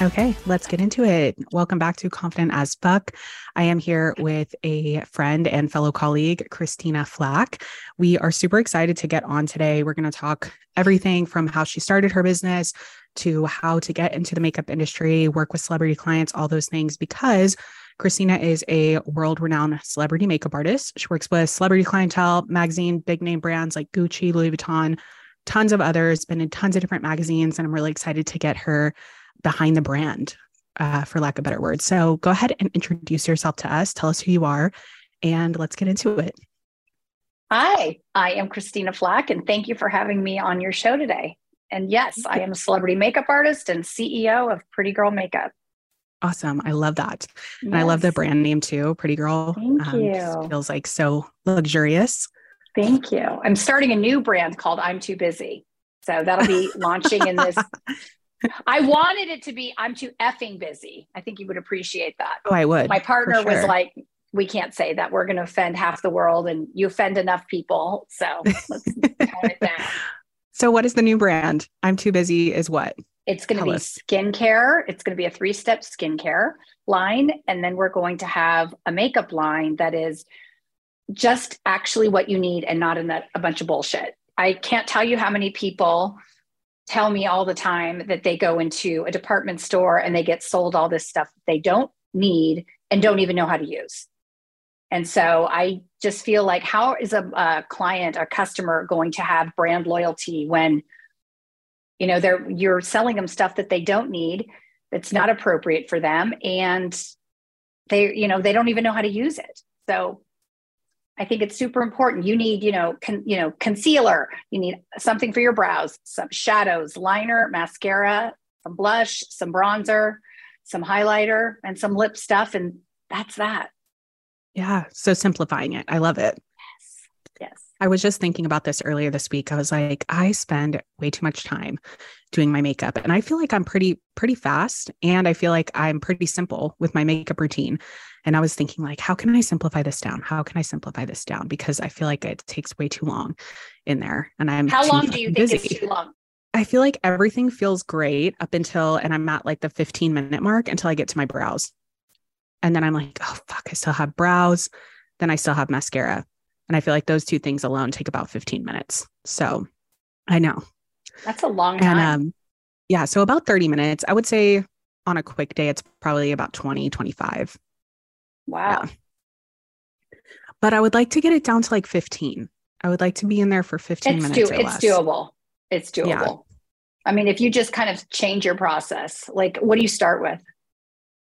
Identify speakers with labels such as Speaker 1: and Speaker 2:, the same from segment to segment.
Speaker 1: Okay, let's get into it. Welcome back to Confident as Fuck. I am here with a friend and fellow colleague, Christina Flach. We are super excited to get on today. We're going to talk everything from how she started her business to how to get into the makeup industry, work with celebrity clients, all those things, because Christina is a world renowned celebrity makeup artist. She works with celebrity clientele, magazine, big name brands like Gucci, Louis Vuitton, tons of others, been in tons of different magazines. And I'm really excited to get her behind the brand, uh, for lack of better words. So go ahead and introduce yourself to us. Tell us who you are, and let's get into it.
Speaker 2: Hi, I am Christina Flach, and thank you for having me on your show today. And yes, I am a celebrity makeup artist and CEO of Pretty Girl Makeup.
Speaker 1: Awesome. I love that. Yes. And I love the brand name too, Pretty Girl.
Speaker 2: Thank um, you.
Speaker 1: Feels like so luxurious.
Speaker 2: Thank you. I'm starting a new brand called I'm Too Busy. So that'll be launching in this I wanted it to be I'm too effing busy. I think you would appreciate that.
Speaker 1: Oh, I would.
Speaker 2: My partner sure. was like, we can't say that. We're going to offend half the world and you offend enough people. So let's tone it down.
Speaker 1: So, what is the new brand? I'm too busy, is what?
Speaker 2: It's going to be us. skincare. It's going to be a three step skincare line. And then we're going to have a makeup line that is just actually what you need and not in that a bunch of bullshit. I can't tell you how many people tell me all the time that they go into a department store and they get sold all this stuff they don't need and don't even know how to use. And so I just feel like, how is a, a client, a customer going to have brand loyalty when, you know, they're you're selling them stuff that they don't need, that's not appropriate for them, and they, you know, they don't even know how to use it. So I think it's super important. You need, you know, con, you know, concealer. You need something for your brows, some shadows, liner, mascara, some blush, some bronzer, some highlighter, and some lip stuff, and that's that.
Speaker 1: Yeah. So simplifying it. I love it.
Speaker 2: Yes.
Speaker 1: I was just thinking about this earlier this week. I was like, I spend way too much time doing my makeup and I feel like I'm pretty pretty fast and I feel like I'm pretty simple with my makeup routine. And I was thinking like, how can I simplify this down? How can I simplify this down because I feel like it takes way too long in there and I'm
Speaker 2: How long do you think busy. it's too long?
Speaker 1: I feel like everything feels great up until and I'm at like the 15 minute mark until I get to my brows. And then I'm like, oh, fuck, I still have brows. Then I still have mascara. And I feel like those two things alone take about 15 minutes. So I know.
Speaker 2: That's a long time. And um,
Speaker 1: yeah. So about 30 minutes. I would say on a quick day, it's probably about 20, 25.
Speaker 2: Wow. Yeah.
Speaker 1: But I would like to get it down to like 15. I would like to be in there for 15
Speaker 2: it's
Speaker 1: minutes.
Speaker 2: Do- it's less. doable. It's doable. Yeah. I mean, if you just kind of change your process, like what do you start with?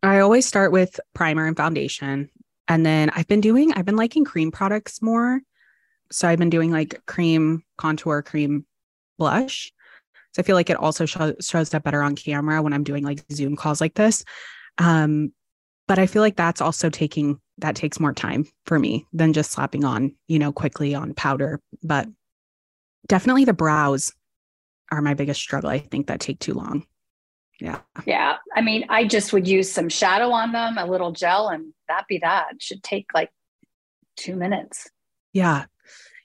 Speaker 1: I always start with primer and foundation. And then I've been doing, I've been liking cream products more. So I've been doing like cream contour, cream blush. So I feel like it also show, shows up better on camera when I'm doing like Zoom calls like this. Um, but I feel like that's also taking, that takes more time for me than just slapping on, you know, quickly on powder. But definitely the brows are my biggest struggle. I think that take too long. Yeah.
Speaker 2: Yeah. I mean, I just would use some shadow on them, a little gel, and that be that. It should take like two minutes.
Speaker 1: Yeah.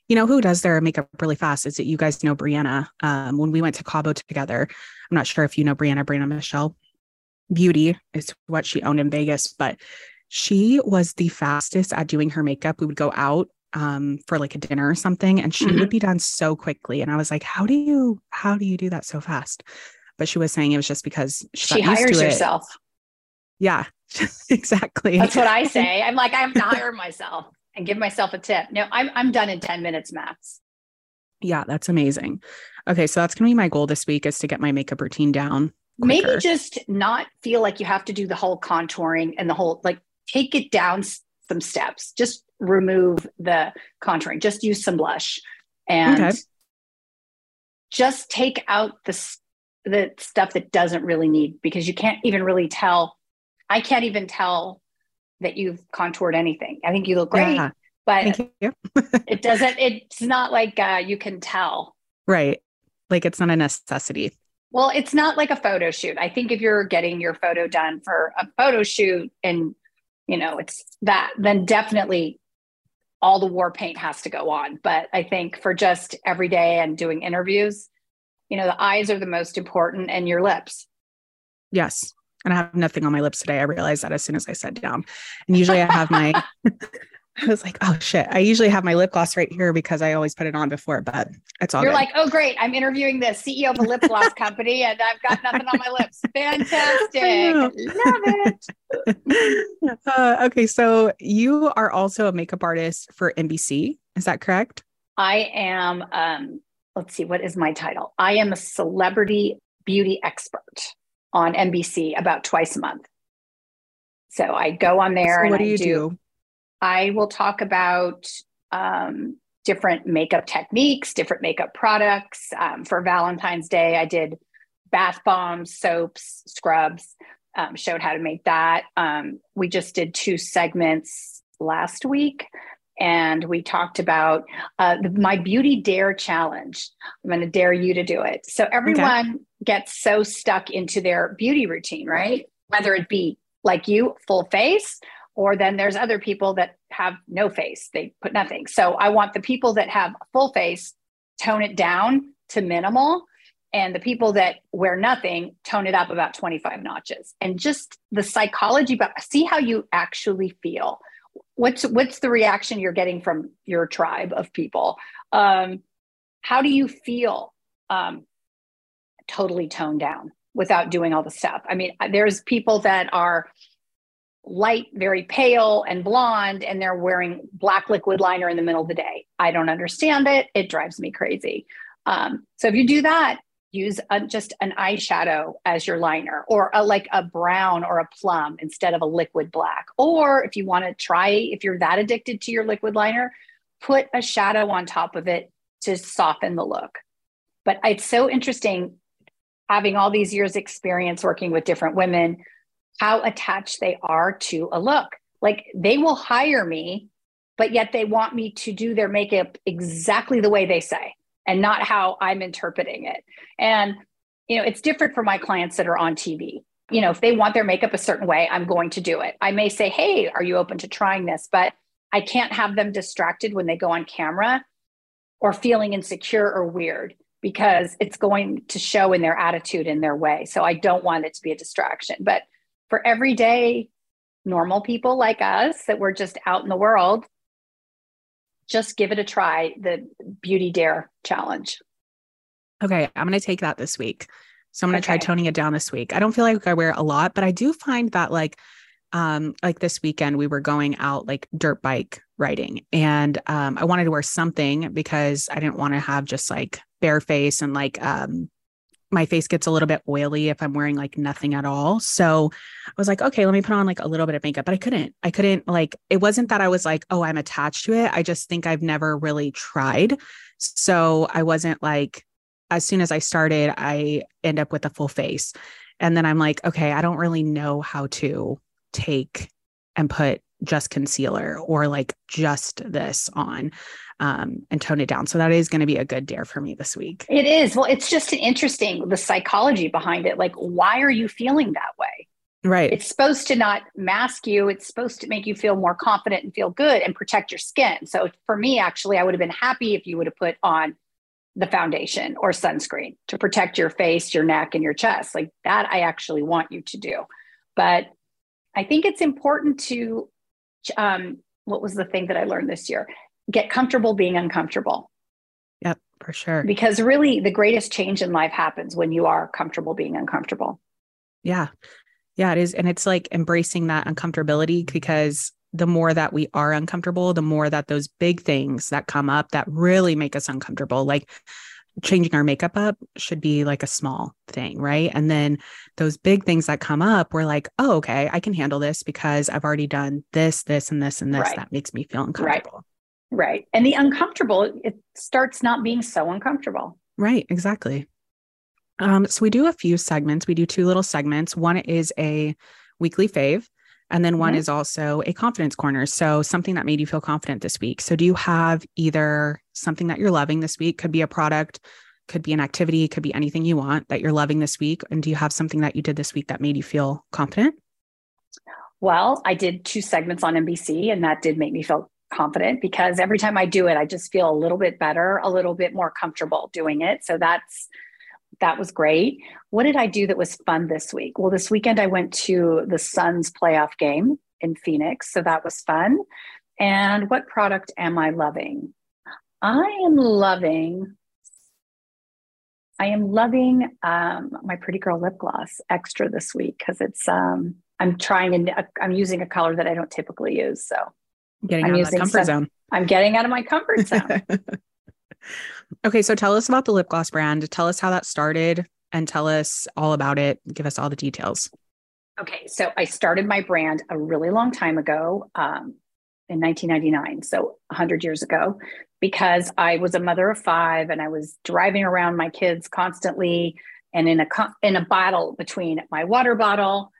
Speaker 1: You know who does their makeup really fast? Is it you guys know Brianna? Um, when we went to Cabo together, I'm not sure if you know Brianna, Brianna Michelle Beauty is what she owned in Vegas, but she was the fastest at doing her makeup. We would go out um, for like a dinner or something, and she mm-hmm. would be done so quickly. And I was like, how do you, how do you do that so fast? But she was saying it was just because
Speaker 2: she, she hires herself.
Speaker 1: Yeah, exactly.
Speaker 2: That's what I say. I'm like, I have to hire myself and give myself a tip. No, I'm I'm done in 10 minutes max.
Speaker 1: Yeah, that's amazing. Okay, so that's gonna be my goal this week is to get my makeup routine down.
Speaker 2: Quicker. Maybe just not feel like you have to do the whole contouring and the whole like take it down some steps. Just remove the contouring. Just use some blush and okay just take out the the stuff that doesn't really need because you can't even really tell. I can't even tell that you've contoured anything. I think you look great, yeah. but it doesn't. It's not like uh, you can tell.
Speaker 1: Right. Like it's not a necessity.
Speaker 2: Well, it's not like a photo shoot. I think if you're getting your photo done for a photo shoot and you know it's that, then definitely all the war paint has to go on. But I think for just every day and doing interviews, you know, the eyes are the most important and your lips.
Speaker 1: Yes. And I have nothing on my lips today. I realized that as soon as I sat down. And usually I have my I was like, oh shit. I usually have my lip gloss right here because I always put it on before, but it's all
Speaker 2: You're
Speaker 1: good.
Speaker 2: like, oh great. I'm interviewing the CEO of a lip gloss company and I've got nothing on my lips. Fantastic. Love
Speaker 1: it. Uh, okay. So you are also a makeup artist for NBC. Is that correct?
Speaker 2: I am um, let's see, what is my title? I am a celebrity beauty expert on NBC about twice a month. So I go on there so and
Speaker 1: what do
Speaker 2: I
Speaker 1: you do, do?
Speaker 2: I will talk about um, different makeup techniques, different makeup products. Um, for Valentine's Day, I did bath bombs, soaps, scrubs, um, showed how to make that. Um, we just did two segments last week and we talked about uh, the, my beauty dare challenge. I'm going to dare you to do it. So everyone okay. gets so stuck into their beauty routine, right? Whether it be like you, full face, or then there's other people that have no face, they put nothing. So I want the people that have full face tone it down to minimal. And the people that wear nothing tone it up about 25 notches. And just the psychology, but see how you actually feel. What's what's the reaction you're getting from your tribe of people? Um, how do you feel um, totally toned down without doing all the stuff? I mean, there's people that are light, very pale and blonde, and they're wearing black liquid liner in the middle of the day. I don't understand it. It drives me crazy. Um, so if you do that, use a, just an eyeshadow as your liner or a, like a brown or a plum instead of a liquid black. Or if you want to try, if you're that addicted to your liquid liner, put a shadow on top of it to soften the look. But it's so interesting having all these years experience working with different women how attached they are to a look. Like they will hire me, but yet they want me to do their makeup exactly the way they say and not how I'm interpreting it. And, you know, it's different for my clients that are on TV. You know, if they want their makeup a certain way, I'm going to do it. I may say, hey, are you open to trying this? But I can't have them distracted when they go on camera or feeling insecure or weird because it's going to show in their attitude in their way. So I don't want it to be a distraction. But for everyday normal people like us that we're just out in the world, just give it a try the Beauty Dare Challenge.
Speaker 1: Okay, I'm going to take that this week. So I'm going to okay. try toning it down this week. I don't feel like I wear a lot, but I do find that like um like this weekend we were going out like dirt bike riding and um I wanted to wear something because I didn't want to have just like bare face and like um my face gets a little bit oily if I'm wearing like nothing at all. So I was like, okay, let me put on like a little bit of makeup, but I couldn't. I couldn't like it wasn't that I was like, oh, I'm attached to it. I just think I've never really tried. So I wasn't like as soon as I started, I end up with a full face. And then I'm like, okay, I don't really know how to take and put just concealer or like just this on um, and tone it down. So that is going to be a good dare for me this week.
Speaker 2: It is. Well, it's just an interesting the psychology behind it. Like, why are you feeling that way?
Speaker 1: Right.
Speaker 2: It's supposed to not mask you. It's supposed to make you feel more confident and feel good and protect your skin. So for me, actually, I would have been happy if you would have put on the foundation or sunscreen to protect your face, your neck, and your chest. Like that, I actually want you to do. But I think it's important to, um, what was the thing that I learned this year? get comfortable being uncomfortable.
Speaker 1: Yep, for sure.
Speaker 2: Because really, the greatest change in life happens when you are comfortable being uncomfortable.
Speaker 1: Yeah. Yeah, it is. And it's like embracing that uncomfortability because the more that we are uncomfortable, the more that those big things that come up that really make us uncomfortable, like changing our makeup up, should be like a small thing. Right. And then those big things that come up, we're like, oh, okay, I can handle this because I've already done this, this, and this, and this. Right. That makes me feel uncomfortable.
Speaker 2: Right. Right. And the uncomfortable, it starts not being so uncomfortable.
Speaker 1: Right, exactly. Um, so we do a few segments. We do two little segments. One is a weekly fave, and then one mm-hmm. is also a confidence corner. So something that made you feel confident this week. So do you have either something that you're loving this week? Could be a product, could be an activity, could be anything you want that you're loving this week. And do you have something that you did this week that made you feel confident?
Speaker 2: Well, I did two segments on NBC, and that did make me feel confident because every time I do it, I just feel a little bit better, a little bit more comfortable doing it. So that's that was great. What did I do that was fun this week? Well, this weekend I went to the Suns playoff game in Phoenix, so that was fun. And what product am I loving? I am loving I am loving um, my Pretty Girl lip gloss extra this week because it's um, I'm trying to I'm using a color that I don't typically use. So
Speaker 1: getting I'm out of the comfort some, zone.
Speaker 2: I'm getting out of my comfort zone.
Speaker 1: Okay, so tell us about the lip gloss brand. Tell us how that started and tell us all about it. Give us all the details.
Speaker 2: Okay, so I started my brand a really long time ago um, in 1999, so 100 years ago, because I was a mother of five and I was driving around my kids constantly and in a in a battle between my water bottle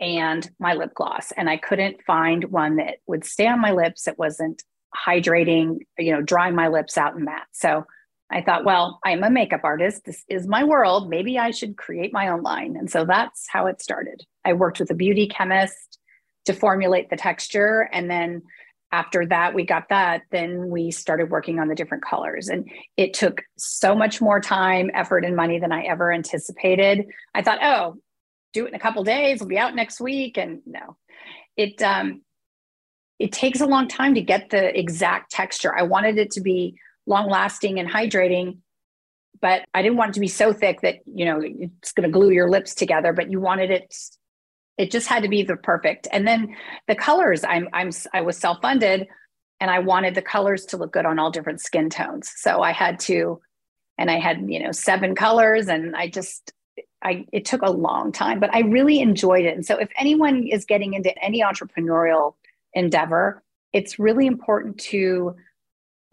Speaker 2: and my lip gloss and i couldn't find one that would stay on my lips that wasn't hydrating you know drying my lips out and that. So i thought well i'm a makeup artist. This is my world. Maybe i should create my own line. And so that's how it started. I worked with a beauty chemist to formulate the texture. And then after that we got that then we started working on the different colors. And it took so much more time effort and money than i ever anticipated. I thought oh do it in a couple days. We'll be out next week. And no, it um, it takes a long time to get the exact texture. I wanted it to be long lasting and hydrating, but I didn't want it to be so thick that you know it's going to glue your lips together. But you wanted it. It just had to be the perfect. And then the colors. I'm I'm I was self funded, and I wanted the colors to look good on all different skin tones. So I had to, and I had you know seven colors, and I just I, it took a long time, but I really enjoyed it. And so, if anyone is getting into any entrepreneurial endeavor, it's really important to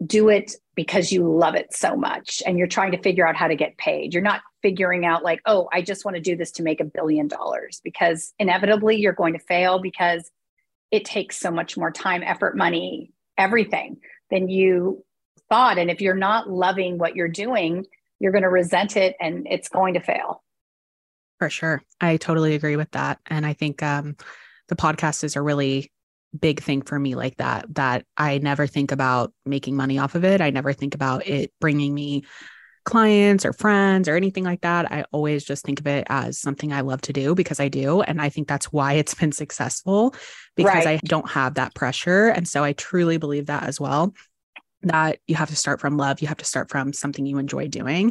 Speaker 2: do it because you love it so much and you're trying to figure out how to get paid. You're not figuring out, like, oh, I just want to do this to make a billion dollars because inevitably you're going to fail because it takes so much more time, effort, money, everything than you thought. And if you're not loving what you're doing, you're going to resent it and it's going to fail.
Speaker 1: For sure. I totally agree with that. And I think um, the podcast is a really big thing for me like that, that I never think about making money off of it. I never think about it bringing me clients or friends or anything like that. I always just think of it as something I love to do because I do. And I think that's why it's been successful because right. I don't have that pressure. And so I truly believe that as well that you have to start from love. You have to start from something you enjoy doing.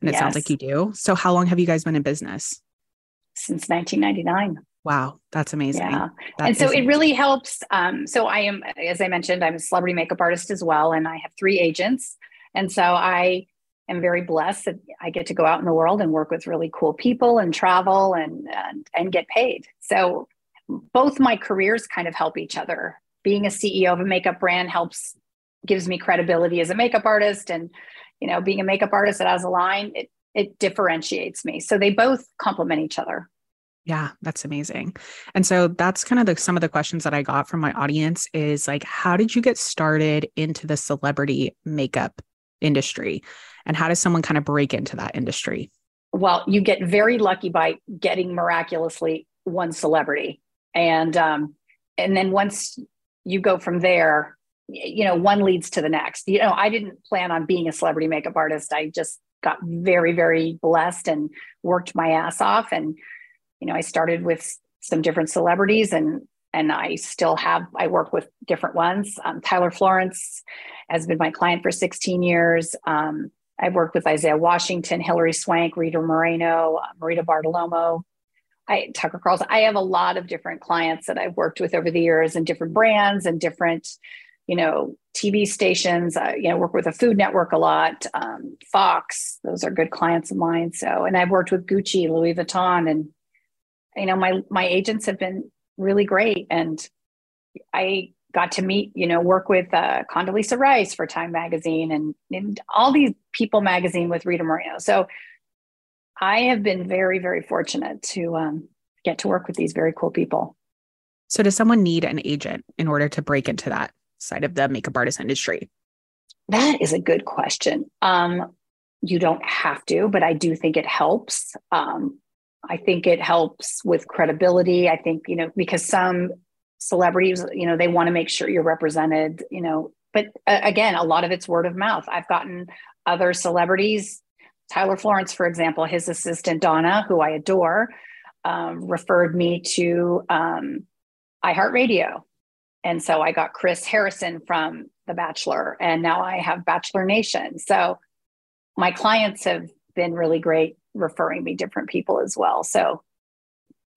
Speaker 1: And it yes. sounds like you do. So, how long have you guys been in business?
Speaker 2: since 1999.
Speaker 1: Wow, that's amazing.
Speaker 2: Yeah. That and so it really helps. Um, so I am, as I mentioned, I'm a celebrity makeup artist as well, and I have three agents. And so I am very blessed that I get to go out in the world and work with really cool people and travel and, and, and get paid. So both my careers kind of help each other. Being a CEO of a makeup brand helps, gives me credibility as a makeup artist. And, you know, being a makeup artist that has a line, it it differentiates me. So they both complement each other.
Speaker 1: Yeah, that's amazing. And so that's kind of the some of the questions that I got from my audience is like how did you get started into the celebrity makeup industry and how does someone kind of break into that industry?
Speaker 2: Well, you get very lucky by getting miraculously one celebrity. And um and then once you go from there, you know, one leads to the next. You know, I didn't plan on being a celebrity makeup artist. I just got very, very blessed and worked my ass off. And, you know, I started with some different celebrities and and I still have I work with different ones. Um, Tyler Florence has been my client for 16 years. Um, I've worked with Isaiah Washington, Hilary Swank, Rita Moreno, Marita Bartiromo, I, Tucker Carlson. I have a lot of different clients that I've worked with over the years and different brands and different you know, TV stations. I, you know, work with a Food Network a lot. Um, Fox, those are good clients of mine. So, and I've worked with Gucci, Louis Vuitton, and you know, my my agents have been really great. And I got to meet, you know, work with uh, Condoleezza Rice for Time Magazine and, and all these People Magazine with Rita Moreno. So I have been very, very fortunate to um, get to work with these very cool people.
Speaker 1: So, does someone need an agent in order to break into that side of the makeup artist industry?
Speaker 2: That is a good question. Um, you don't have to, but I do think it helps. Um, I think it helps with credibility. I think, you know, because some celebrities, you know, they want to make sure you're represented, you know, but uh, again, a lot of it's word of mouth. I've gotten other celebrities, Tyler Florence, for example, his assistant Donna, who I adore, um, referred me to um, iHeartRadio. And so I got Chris Harrison from The Bachelor, and now I have Bachelor Nation. So my clients have been really great referring me different people as well. So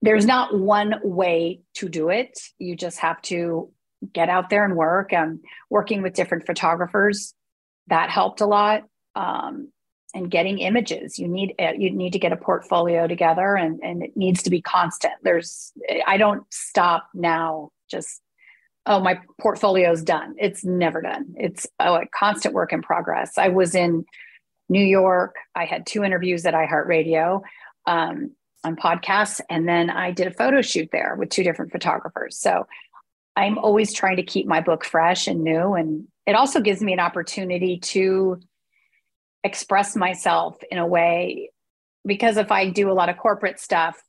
Speaker 2: there's not one way to do it. You just have to get out there and work. And working with different photographers, that helped a lot. Um, and getting images, you need uh, you need to get a portfolio together, and and it needs to be constant. There's I don't stop now. Just oh my portfolio's done. It's never done. It's oh, a constant work in progress. I was in New York. I had two interviews at iHeartRadio. Um, on podcasts. And then I did a photo shoot there with two different photographers. So I'm always trying to keep my book fresh and new. And it also gives me an opportunity to express myself in a way because if I do a lot of corporate stuff,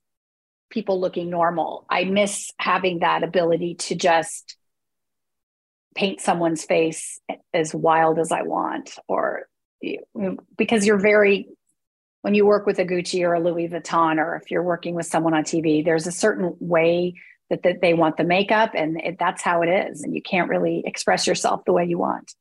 Speaker 2: people looking normal, I miss having that ability to just paint someone's face as wild as I want or because you're very when you work with a Gucci or a Louis Vuitton, or if you're working with someone on TV, there's a certain way that, that they want the makeup, and it, that's how it is. And you can't really express yourself the way you want.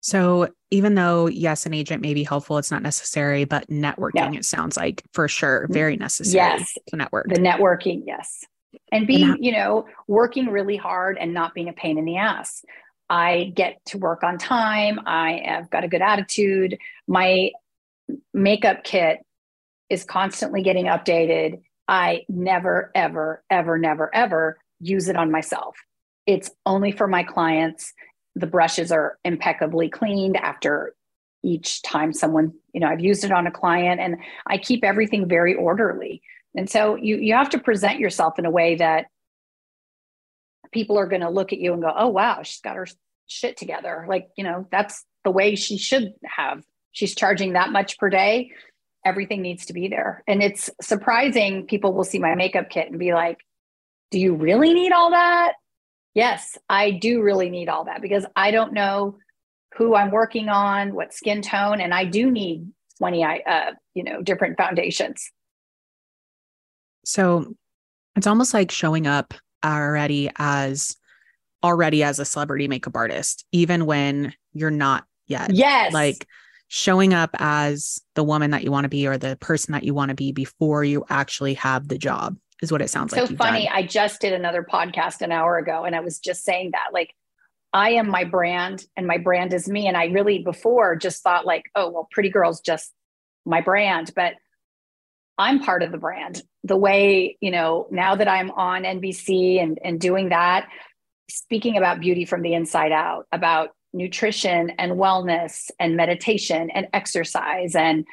Speaker 1: So, even though, yes, an agent may be helpful, it's not necessary, but networking, yeah. it sounds like for sure, mm-hmm. very necessary
Speaker 2: yes.
Speaker 1: to network.
Speaker 2: The networking, yes. And being, and you know, working really hard and not being a pain in the ass. I get to work on time. I have got a good attitude. My makeup kit is constantly getting updated. I never, ever, ever, never, ever use it on myself. It's only for my clients. The brushes are impeccably cleaned after each time someone, you know, I've used it on a client and I keep everything very orderly. And so you you have to present yourself in a way that people are going to look at you and go, "Oh wow, she's got her shit together." Like, you know, that's the way she should have. She's charging that much per day. Everything needs to be there. And it's surprising people will see my makeup kit and be like do you really need all that? Yes i do really need all that because i don't know who i'm working on what skin tone and i do need 20 uh, you know different foundations.
Speaker 1: So it's almost like showing up already as already as a celebrity makeup artist even when you're not yet
Speaker 2: yes
Speaker 1: like showing up as the woman that you want to be or the person that you want to be before you actually have the job is what it sounds
Speaker 2: so
Speaker 1: like.
Speaker 2: So funny. Done. I just did another podcast an hour ago and I was just saying that like I am my brand and my brand is me. And I really before just thought like, oh, well, pretty girl's just my brand, but I'm part of the brand. The way, you know, now that I'm on NBC and, and doing that, speaking about beauty from the inside out, about nutrition and wellness and meditation and exercise and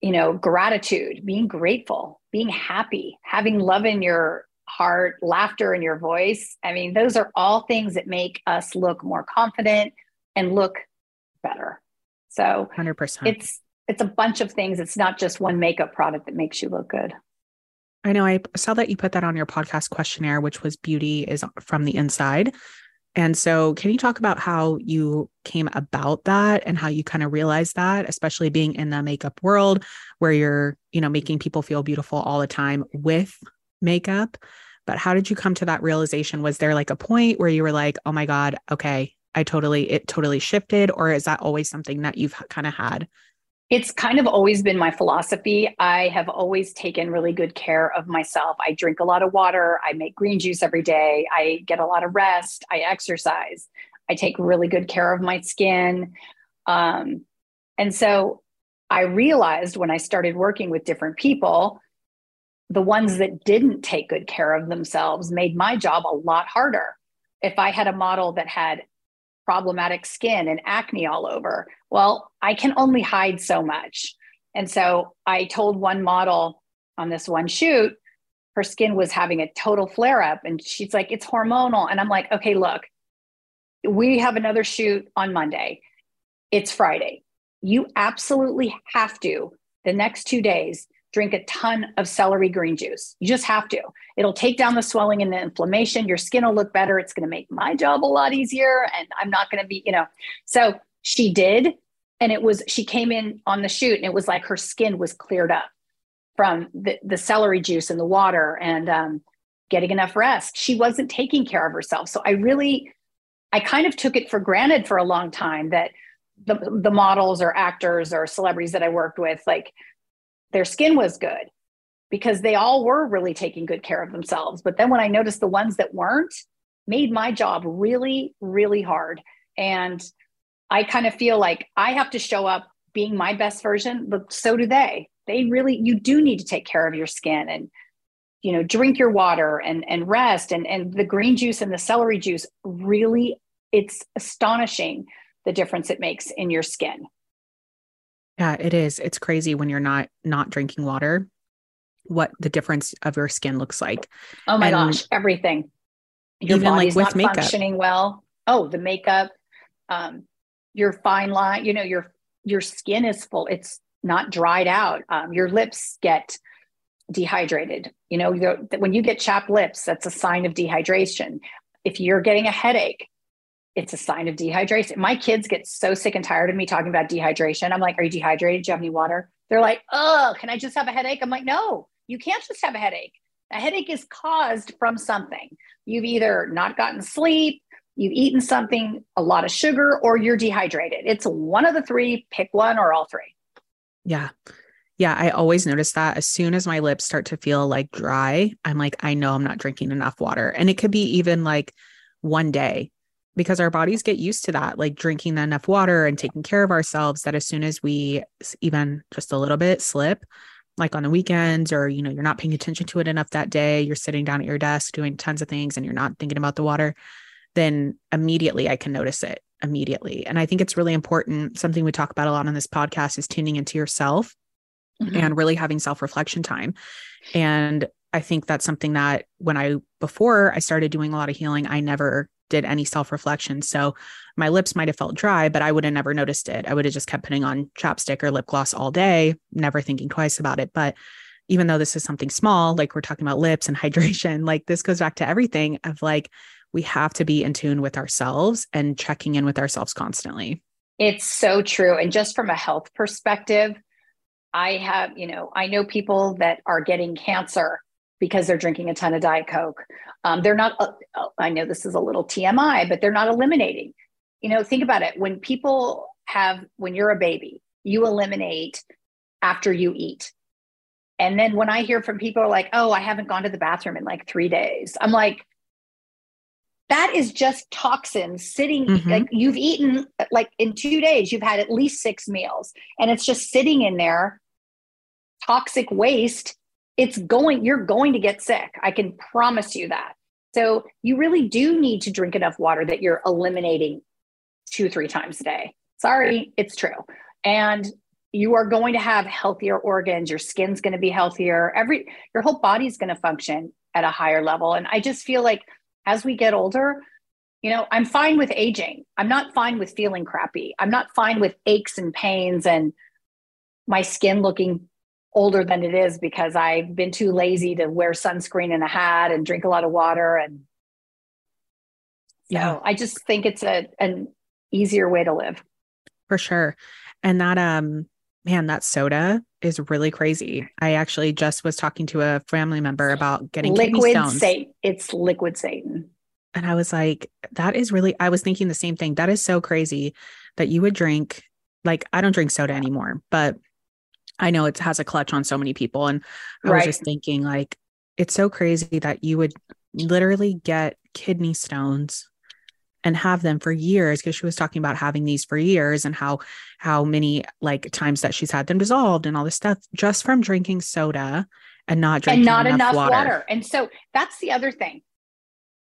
Speaker 2: you know gratitude being grateful being happy having love in your heart laughter in your voice. I mean those are all things that make us look more confident and look better. So
Speaker 1: 100%
Speaker 2: it's it's a bunch of things it's not just one makeup product that makes you look good
Speaker 1: I know I saw that you put that on your podcast questionnaire, which was beauty is from the inside. And so, can you talk about how you came about that and how you kind of realized that, especially being in the makeup world where you're, you know, making people feel beautiful all the time with makeup? But how did you come to that realization? Was there like a point where you were like, oh my God, okay, I totally, it totally shifted? Or is that always something that you've kind of had
Speaker 2: it's kind of always been my philosophy. I have always taken really good care of myself. I drink a lot of water. I make green juice every day. I get a lot of rest. I exercise. I take really good care of my skin. Um, and so I realized when I started working with different people, the ones that didn't take good care of themselves made my job a lot harder. if I had a model that had problematic skin and acne all over, well, I can only hide so much. And so I told one model on this one shoot, her skin was having a total flare up. And she's like, it's hormonal. And I'm like, okay, look, we have another shoot on Monday. It's Friday. You absolutely have to, the next two days, drink a ton of celery green juice. You just have to. It'll take down the swelling and the inflammation. Your skin will look better. It's going to make my job a lot easier. And I'm not going to be, you know. So she did. And it was, she came in on the shoot and it was like her skin was cleared up from the, the celery juice and the water and um, getting enough rest. She wasn't taking care of herself. So I really, I kind of took it for granted for a long time that the, the models or actors or celebrities that I worked with, like their skin was good because they all were really taking good care of themselves. But then when I noticed the ones that weren't, made my job really, really hard. And I kind of feel like I have to show up being my best version, but so do they. They really, you do need to take care of your skin and, you know, drink your water and and rest. And and the green juice and the celery juice really, it's astonishing the difference it makes in your skin.
Speaker 1: Yeah, it is. It's crazy when you're not not drinking water, what the difference of your skin looks like.
Speaker 2: Oh my and gosh, everything. Your even body's like with not makeup. functioning well. Oh, the makeup, um, your fine line, you know, your your skin is full, it's not dried out. Um, your lips get dehydrated. You know, when you get chapped lips, that's a sign of dehydration. If you're getting a headache, it's a sign of dehydration. My kids get so sick and tired of me talking about dehydration. I'm like, Are you dehydrated? Do you have any water? They're like, Oh, can I just have a headache? I'm like, No, you can't just have a headache. A headache is caused from something. You've either not gotten sleep, you've eaten something, a lot of sugar, or you're dehydrated. It's one of the three. Pick one or all three.
Speaker 1: Yeah. Yeah, I always notice that as soon as my lips start to feel like dry, I'm like, I know I'm not drinking enough water. And it could be even like one day because our bodies get used to that, like drinking enough water and taking care of ourselves, that as soon as we even just a little bit slip, like on the weekends, or you know, you're not paying attention to it enough that day, you're sitting down at your desk doing tons of things and you're not thinking about the water, then immediately I can notice it immediately. And I think it's really important. Something we talk about a lot on this podcast is tuning into yourself mm-hmm. and really having self reflection time. And I think that's something that when I, before I started doing a lot of healing, I never did any self reflection. So my lips might have felt dry, but I would have never noticed it. I would have just kept putting on chapstick or lip gloss all day, never thinking twice about it. But even though this is something small, like we're talking about lips and hydration, like this goes back to everything of like, we have to be in tune with ourselves and checking in with ourselves constantly.
Speaker 2: It's so true. And just from a health perspective, I have, you know, I know people that are getting cancer because they're drinking a ton of Diet Coke. Um, they're not, uh, uh I know this is a little TMI, but they're not eliminating. You know, think about it. When people have, when you're a baby, you eliminate after you eat. And then when I hear from people like, oh, I haven't gone to the bathroom in like three days, I'm like, that is just toxins sitting mm-hmm. like you've eaten like in two days you've had at least six meals and it's just sitting in there toxic waste it's going, you're going to get sick. I can promise you that. So you really do need to drink enough water that you're eliminating two, three times a day. Sorry, it's true. And you are going to have healthier organs. Your skin's going to be healthier. Every, your whole body's going to function at a higher level. And I just feel like as we get older, you know, I'm fine with aging. I'm not fine with feeling crappy. I'm not fine with aches and pains and my skin looking older than it is because I've been too lazy to wear sunscreen and a hat and drink a lot of water. And so yeah, I just think it's a an easier way to live.
Speaker 1: For sure. And that um man, that soda is really crazy. I actually just was talking to a family member about getting liquid
Speaker 2: Satan. It's liquid Satan.
Speaker 1: And I was like, that is really, I was thinking the same thing. That is so crazy that you would drink, like, I don't drink soda anymore, but I know it has a clutch on so many people. And I right. was just thinking, like, it's so crazy that you would literally get kidney stones and have them for years because she was talking about having these for years and how how many like times that she's had them dissolved and all this stuff just from drinking soda and not drinking and not enough, enough water. water.
Speaker 2: And so that's the other thing.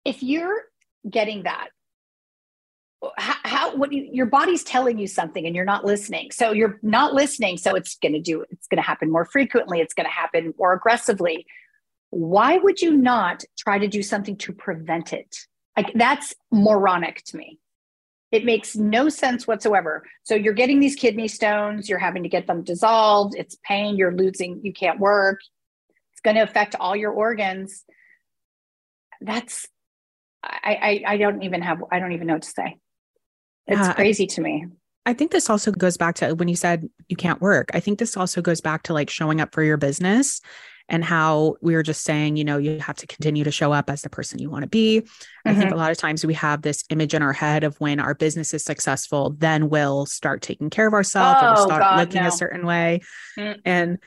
Speaker 2: If you're getting that how, how what you, your body's telling you something and you're not listening. So you're not listening so it's going to do it's going to happen more frequently it's going to happen more aggressively. Why would you not try to do something to prevent it? Like that's moronic to me. It makes no sense whatsoever. So you're getting these kidney stones you're having to get them dissolved it's pain you're losing you can't work. It's going to affect all your organs. That's I, I, I don't even have I don't even know what to say. It's yeah, crazy to me.
Speaker 1: I think this also goes back to when you said you can't work. I think this also goes back to like showing up for your business and how we were just saying, you know, you have to continue to show up as the person you want to be. Mm-hmm. I think mm-hmm. a lot of times we have this image in our head of when our business is successful, then we'll start taking care of ourselves oh, or start God, looking no. a certain way. Mm-hmm. And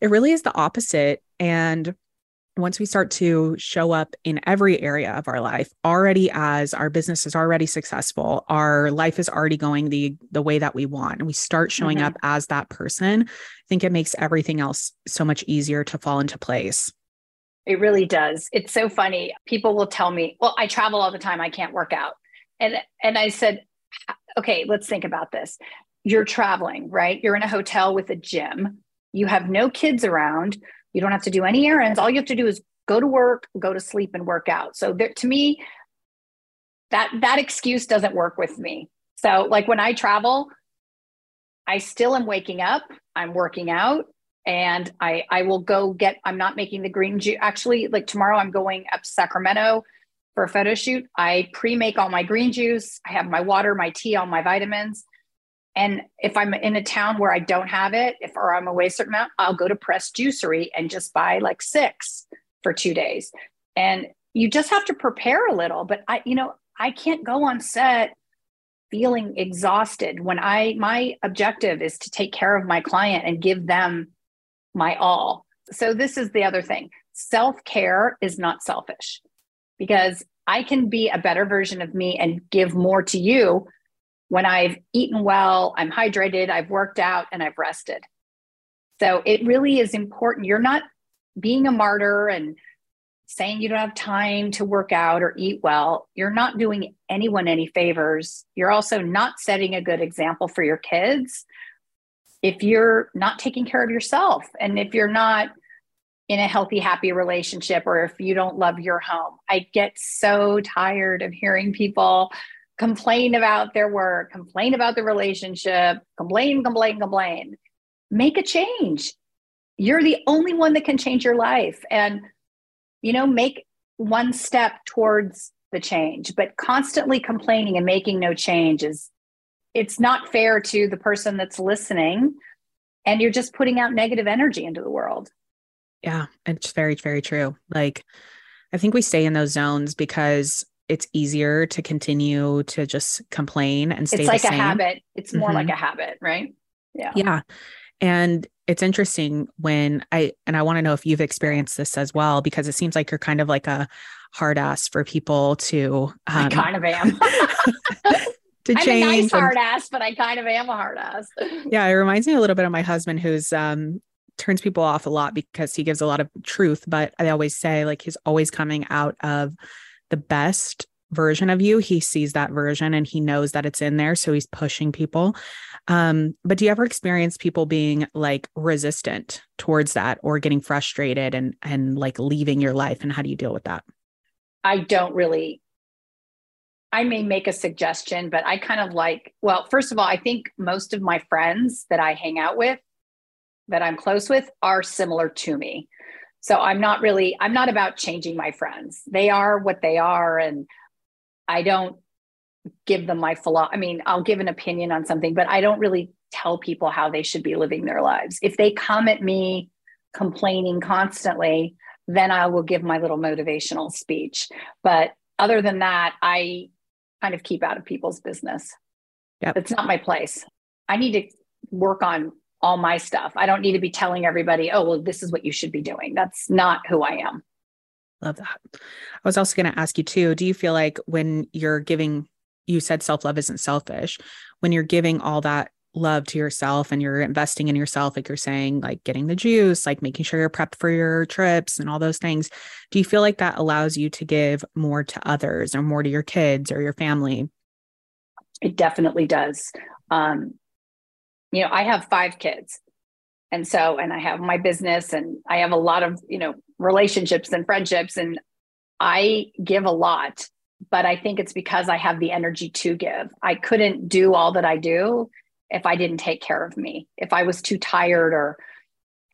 Speaker 1: it really is the opposite. And once we start to show up in every area of our life already as our business is already successful our life is already going the the way that we want and we start showing mm-hmm. up as that person i think it makes everything else so much easier to fall into place.
Speaker 2: It really does. It's so funny. People will tell me well i travel all the time. I can't work out. And and i said okay let's think about this. You're traveling right? You're in a hotel with a gym. You have no kids around you don't have to do any errands. All you have to do is go to work, go to sleep, and work out. So there, to me, that that excuse doesn't work with me. So like when I travel, I still am waking up, I'm working out, and I I will go get. I'm not making the green juice. Actually, like tomorrow, I'm going up to Sacramento for a photo shoot. I pre-make all my green juice. I have my water, my tea, all my vitamins. And if I'm in a town where I don't have it, if or I'm away a certain amount, I'll go to Press Juicery and just buy like six for two days. And you just have to prepare a little. But I, you know, I can't go on set feeling exhausted when I my objective is to take care of my client and give them my all. So this is the other thing. Self-care is not selfish because I can be a better version of me and give more to you when I've eaten well, I'm hydrated, I've worked out, and I've rested. So it really is important. You're not being a martyr and saying you don't have time to work out or eat well. You're not doing anyone any favors. You're also not setting a good example for your kids if you're not taking care of yourself and if you're not in a healthy, happy relationship or if you don't love your home. I get so tired of hearing people complain about their work, complain about the relationship, complain, complain, complain. Make a change. You're the only one that can change your life. And, you know, make one step towards the change, but constantly complaining and making no change is it's not fair to the person that's listening. And you're just putting out negative energy into the world.
Speaker 1: Yeah, it's very, very true. Like, I think we stay in those zones because it's easier to continue to just complain and stay
Speaker 2: it's like
Speaker 1: a
Speaker 2: habit. It's more mm-hmm. like a habit right?
Speaker 1: Yeah. Yeah. And it's interesting when i and i want to know if you've experienced this as well because it seems like you're kind of like a hard ass for people to
Speaker 2: um, i kind of am. to I'm change a nice hard ass but i kind of am a hard ass.
Speaker 1: Yeah it reminds me a little bit of my husband who's um turns people off a lot because he gives a lot of truth but i always say like he's always coming out of the best version of you he sees that version and he knows that it's in there. So he's pushing people. Um but do you ever experience people being like resistant towards that or getting frustrated and and like leaving your life? And how do you deal with that?
Speaker 2: I don't really i may make a suggestion but i kind of like well first of all i think most of my friends that i hang out with that i'm close with are similar to me so i'm not really i'm not about changing my friends. They are what they are and i don't give them my philosophy i mean i'll give an opinion on something but i don't really tell people how they should be living their lives. If they come at me complaining constantly then i will give my little motivational speech. But other than that i kind of keep out of people's business. Yeah it's not my place. I need to work on all my stuff. I don't need to be telling everybody, oh, well, this is what you should be doing. That's not who I am.
Speaker 1: Love that. I was also going to ask you too do you feel like when you're giving, you said self love isn't selfish, when you're giving all that love to yourself and you're investing in yourself, like you're saying, like getting the juice, like making sure you're prepped for your trips and all those things, do you feel like that allows you to give more to others or more to your kids or your family?
Speaker 2: It definitely does. Um, you know, I have five kids. And so, and I have my business and I have a lot of, you know, relationships and friendships. And I give a lot, but I think it's because I have the energy to give. I couldn't do all that I do if I didn't take care of me. If I was too tired or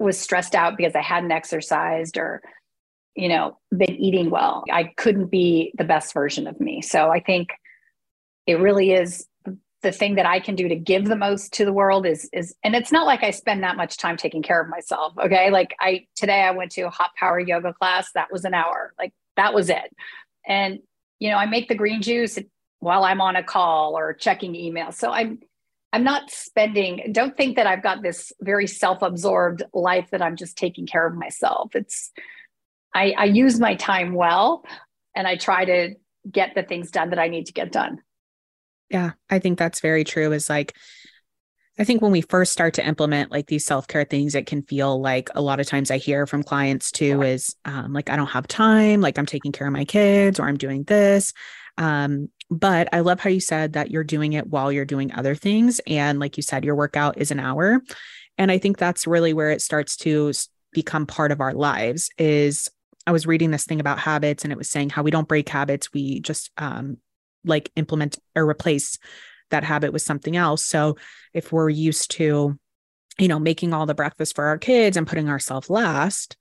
Speaker 2: was stressed out because I hadn't exercised or, you know, been eating well, I couldn't be the best version of me. So I think it really is the thing that I can do to give the most to the world is is and it's not like I spend that much time taking care of myself. Okay. Like I today I went to a hot power yoga class. That was an hour. Like that was it. And you know, I make the green juice while I'm on a call or checking email. So I'm I'm not spending, don't think that I've got this very self-absorbed life that I'm just taking care of myself. It's I, I use my time well and I try to get the things done that I need to get done.
Speaker 1: Yeah, I think that's very true. Is like, I think when we first start to implement like these self care things, it can feel like a lot of times I hear from clients too is um, like, I don't have time, like I'm taking care of my kids or I'm doing this. Um, but I love how you said that you're doing it while you're doing other things. And like you said, your workout is an hour. And I think that's really where it starts to become part of our lives is I was reading this thing about habits and it was saying how we don't break habits. We just um, like implement or replace that habit with something else. So if we're used to, you know, making all the breakfast for our kids and putting ourselves last,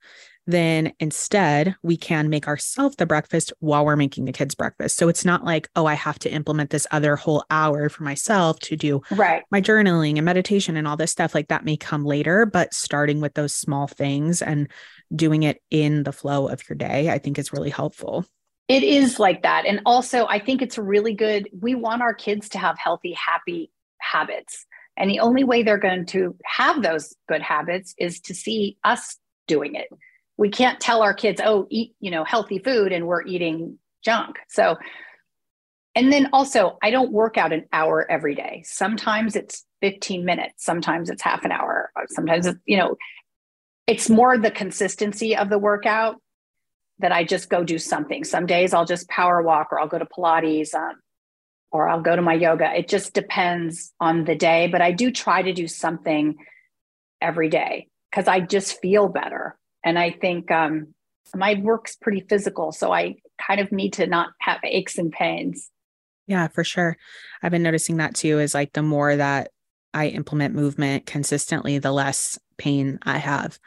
Speaker 1: then instead we can make ourselves the breakfast while we're making the kids breakfast. So it's not like, oh, I have to implement this other whole hour for myself to do
Speaker 2: right.
Speaker 1: my journaling and meditation and all this stuff. Like that may come later, but starting with those small things and doing it in the flow of your day, I think is really helpful.
Speaker 2: It is like that. And also, I think it's really good. We want our kids to have healthy, happy habits. And the only way they're going to have those good habits is to see us doing it. We can't tell our kids, oh, eat, you know, healthy food and we're eating junk. So, and then also, I don't work out an hour every day. Sometimes it's 15 minutes, sometimes it's half an hour, sometimes it's, you know, it's more the consistency of the workout that I just go do something. Some days I'll just power walk or I'll go to Pilates um, or I'll go to my yoga. It just depends on the day, but I do try to do something every day because I just feel better. And I think um, my work's pretty physical. So I kind of need to not have aches and pains.
Speaker 1: Yeah, for sure. I've been noticing that too, is like the more that I implement movement consistently, the less pain I have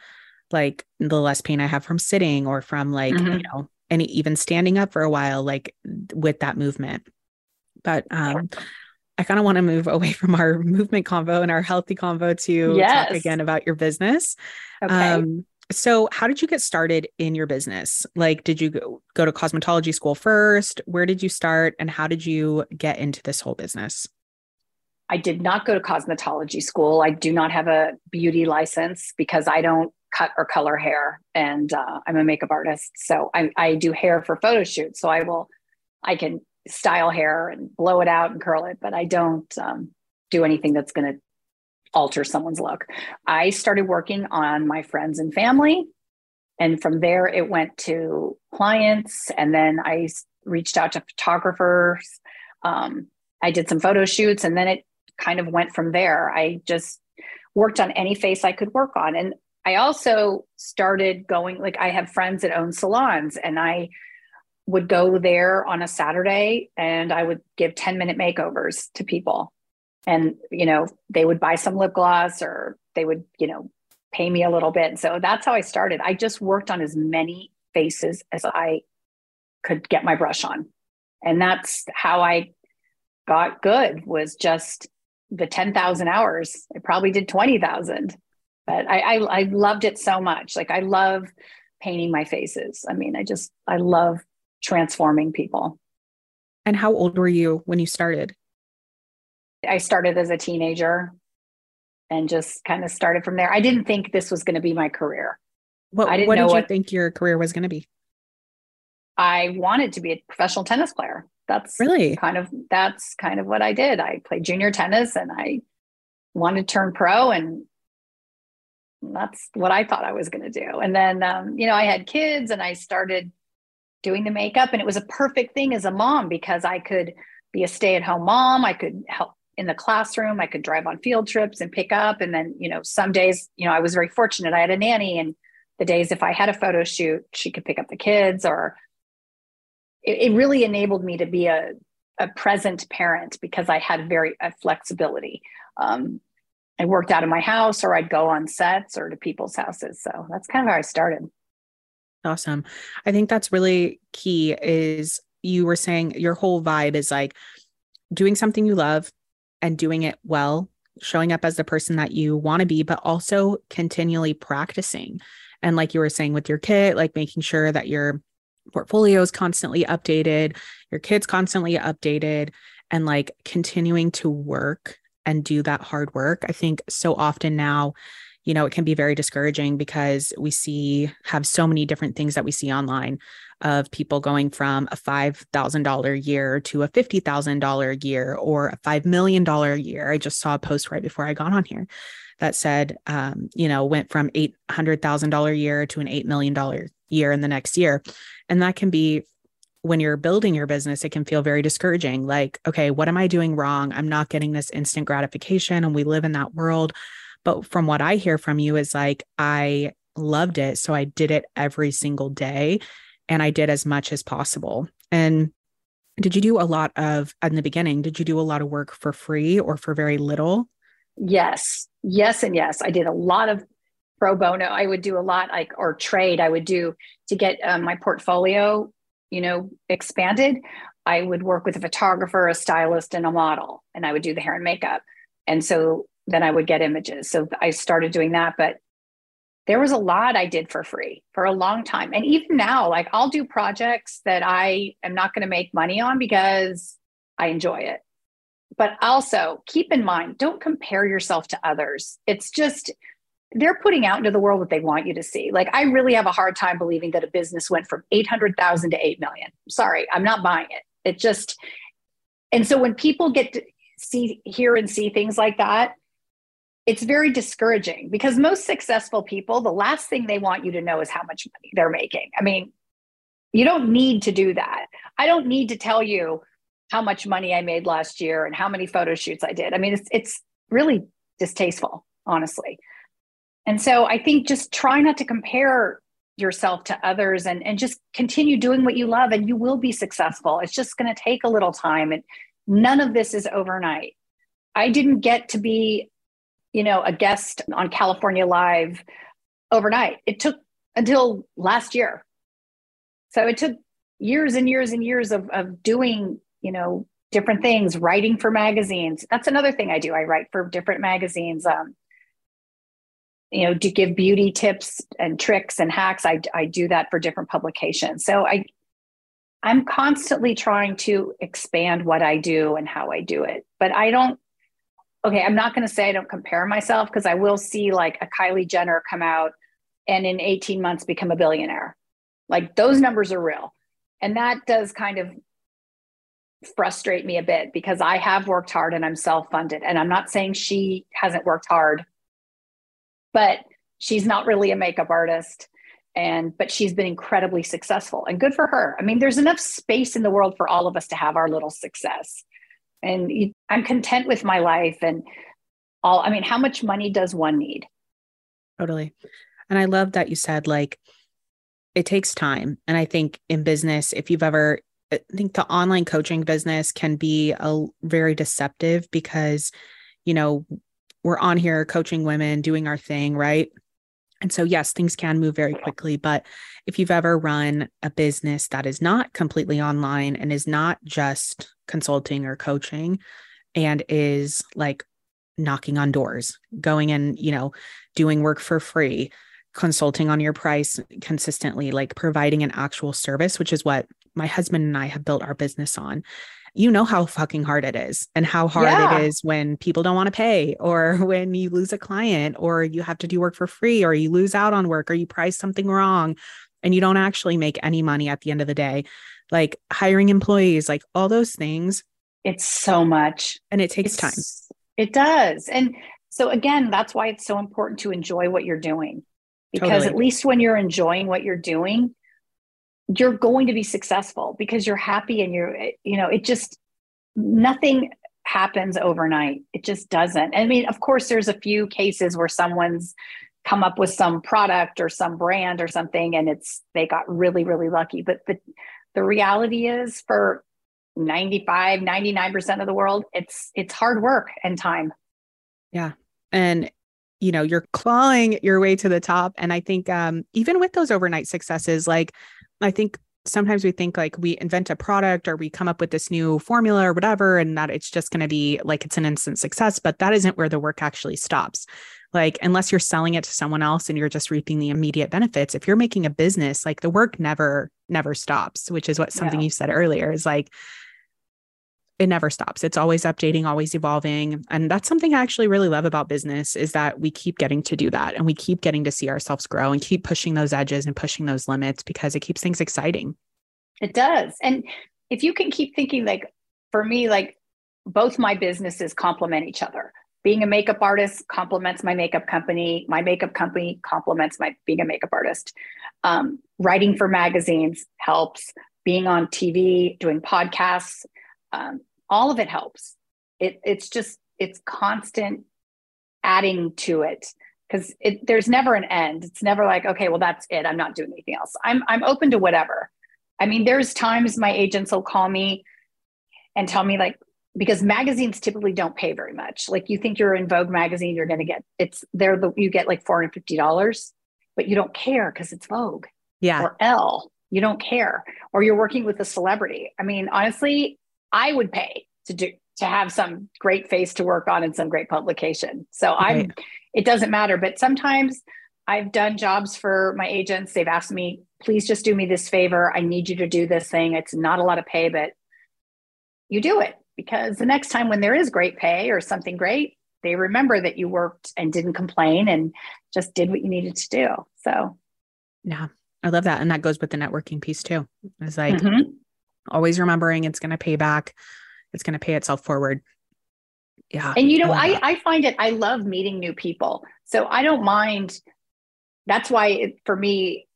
Speaker 1: like the less pain I have from sitting or from like, mm-hmm. you know, and even standing up for a while, like with that movement. But um, I kind of want to move away from our movement convo and our healthy convo to yes. talk again about your business. Okay. Um, so how did you get started in your business? Like, did you go, go to cosmetology school first? Where did you start and how did you get into this whole business?
Speaker 2: I did not go to cosmetology school. I do not have a beauty license because I don't cut or color hair and uh, i'm a makeup artist so I, I do hair for photo shoots so i will i can style hair and blow it out and curl it but i don't um, do anything that's going to alter someone's look. I started working on my friends and family and from there it went to clients and then i reached out to photographers um, i did some photo shoots and then it kind of went from there. I just worked on any face i could work on and I also started going, like, I have friends that own salons, and I would go there on a Saturday and I would give 10 minute makeovers to people. And, you know, they would buy some lip gloss or they would, you know, pay me a little bit. So that's how I started. I just worked on as many faces as I could get my brush on. And that's how I got good was just the 10,000 hours. I probably did 20,000 but I, I, I loved it so much. Like I love painting my faces. I mean, I just I love transforming people.
Speaker 1: And how old were you when you started?
Speaker 2: I started as a teenager and just kind of started from there. I didn't think this was going to be my career.
Speaker 1: What,
Speaker 2: I
Speaker 1: didn't what did you what, think your career was going to be?
Speaker 2: I wanted to be a professional tennis player. That's
Speaker 1: really
Speaker 2: kind of that's kind of what I did. I played junior tennis and I wanted to turn pro and that's what I thought I was going to do. And then, um, you know, I had kids and I started doing the makeup, and it was a perfect thing as a mom because I could be a stay at home mom. I could help in the classroom. I could drive on field trips and pick up. And then, you know, some days, you know, I was very fortunate. I had a nanny, and the days if I had a photo shoot, she could pick up the kids, or it, it really enabled me to be a, a present parent because I had very flexibility. Um, I worked out of my house or I'd go on sets or to people's houses. So that's kind of how I started.
Speaker 1: Awesome. I think that's really key is you were saying your whole vibe is like doing something you love and doing it well, showing up as the person that you want to be, but also continually practicing. And like you were saying with your kit, like making sure that your portfolio is constantly updated, your kids constantly updated, and like continuing to work and do that hard work. I think so often now, you know, it can be very discouraging because we see have so many different things that we see online of people going from a $5,000 year to a $50,000 year or a $5 million year. I just saw a post right before I got on here that said, um, you know, went from $800,000 year to an $8 million year in the next year. And that can be when you're building your business, it can feel very discouraging. Like, okay, what am I doing wrong? I'm not getting this instant gratification. And we live in that world. But from what I hear from you, is like, I loved it. So I did it every single day and I did as much as possible. And did you do a lot of, in the beginning, did you do a lot of work for free or for very little?
Speaker 2: Yes. Yes. And yes. I did a lot of pro bono. I would do a lot like, or trade. I would do to get um, my portfolio you know, expanded, I would work with a photographer, a stylist, and a model, and I would do the hair and makeup. And so then I would get images. So I started doing that, but there was a lot I did for free for a long time. And even now, like I'll do projects that I am not going to make money on because I enjoy it. But also keep in mind, don't compare yourself to others. It's just, they're putting out into the world what they want you to see. Like I really have a hard time believing that a business went from 800,000 to 8 million. Sorry, I'm not buying it. It just and so when people get to see hear and see things like that, it's very discouraging because most successful people, the last thing they want you to know is how much money they're making. I mean, you don't need to do that. I don't need to tell you how much money I made last year and how many photo shoots I did. I mean, it's it's really distasteful, honestly. And so I think just try not to compare yourself to others and, and just continue doing what you love and you will be successful. It's just going to take a little time and none of this is overnight. I didn't get to be, you know, a guest on California Live overnight. It took until last year. So it took years and years and years of, of doing, you know, different things, writing for magazines. That's another thing I do. I write for different magazines. Um, you know to give beauty tips and tricks and hacks. I, I do that for different publications. So i i'm constantly trying to expand what i do and how i do it. But i don't okay i'm not going to say i don't compare myself because i will see like a kylie jenner come out and in 18 months become a billionaire. Like those numbers are real. And that does kind of frustrate me a bit because i have worked hard and i'm self-funded. And i'm not saying she hasn't worked hard but she's not really a makeup artist. And but she's been incredibly successful and good for her. I mean there's enough space in the world for all of us to have our little success. And i'm content with my life and all i mean how much money does one need?
Speaker 1: Totally. And i love that you said like it takes time. And i think in business if you've ever i think the online coaching business can be a very deceptive because you know we're on here coaching women, doing our thing, right? And so, yes, things can move very quickly. But if you've ever run a business that is not completely online and is not just consulting or coaching and is like knocking on doors, going and, you know, doing work for free, consulting on your price consistently, like providing an actual service, which is what my husband and I have built our business on you know how fucking hard it is and how hard yeah. it is when people don't want to pay or when you lose a client or you have to do work for free or you lose out on work or you price something wrong and you don't actually make any money at the end of the day. Like hiring employees, like all those things.
Speaker 2: It's so much.
Speaker 1: And it takes
Speaker 2: it's,
Speaker 1: time.
Speaker 2: It does. And So again, that's why it's so important to enjoy what you're doing. Because
Speaker 1: Totally.
Speaker 2: at least when you're enjoying what you're doing, you're going to be successful because you're happy and you're, you know, it just, nothing happens overnight. It just doesn't. I mean, of course, there's a few cases where someone's come up with some product or some brand or something and it's, they got really, really lucky. But the, the reality is for 95, 99% of the world, it's, it's hard work and time. Yeah.
Speaker 1: And you know you're clawing your way to the top and i think um even with those overnight successes like i think sometimes we think like we invent a product or we come up with this new formula or whatever and that it's just going to be like it's an instant success but that isn't where the work actually stops like unless you're selling it to someone else and you're just reaping the immediate benefits if you're making a business like the work never never stops which is what something
Speaker 2: Yeah.
Speaker 1: you said earlier is like it never stops. It's always updating, always evolving. And that's something I actually really love about business is that we keep getting to do that and we keep getting to see ourselves grow and keep pushing those edges and pushing those limits because it keeps things exciting.
Speaker 2: It does. And if you can keep thinking, like for me, like both my businesses complement each other. Being a makeup artist complements my makeup company. My makeup company complements my being a makeup artist. Um, writing for magazines helps. Being on TV, doing podcasts, um, all of it helps. It, it's just it's constant adding to it because it, there's never an end. It's never like okay, well that's it. I'm not doing anything else. I'm I'm open to whatever. I mean, there's times my agents will call me and tell me like because magazines typically don't pay very much. Like you think you're in Vogue magazine, you're going to get it's there. The you get like four hundred fifty dollars, but you don't care because it's Vogue
Speaker 1: Yeah.
Speaker 2: or Elle. You don't care, or you're working with a celebrity. I mean, honestly, I would pay to do to have some great face to work on and some great publication. So I'm. It doesn't matter, but sometimes I've done jobs for my agents. They've asked me, please just do me this favor. I need you to do this thing. It's not a lot of pay, but you do it because the next time when there is great pay or something great, they remember that you worked and didn't complain and just did what you needed to do. So,
Speaker 1: Yeah. I love that. And that goes with the networking piece too. It's like
Speaker 2: mhm.
Speaker 1: Always remembering it's going to pay back, it's going to pay itself forward. Yeah.
Speaker 2: and you know,
Speaker 1: love
Speaker 2: I. I find it, I love meeting new people. So I don't mind. That's why it, for me,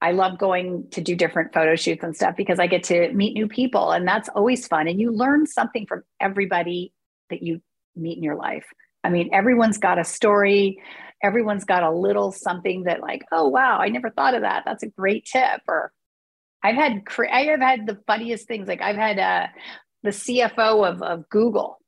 Speaker 2: I love going to do different photo shoots and stuff because I get to meet new people and that's always fun. And you learn something from everybody that you meet in your life. I mean, everyone's got a story, everyone's got a little something that, like, oh, wow, I never thought of that. That's a great tip. Or I've had, I have had the funniest things. Like, I've had uh, the CFO of, of Google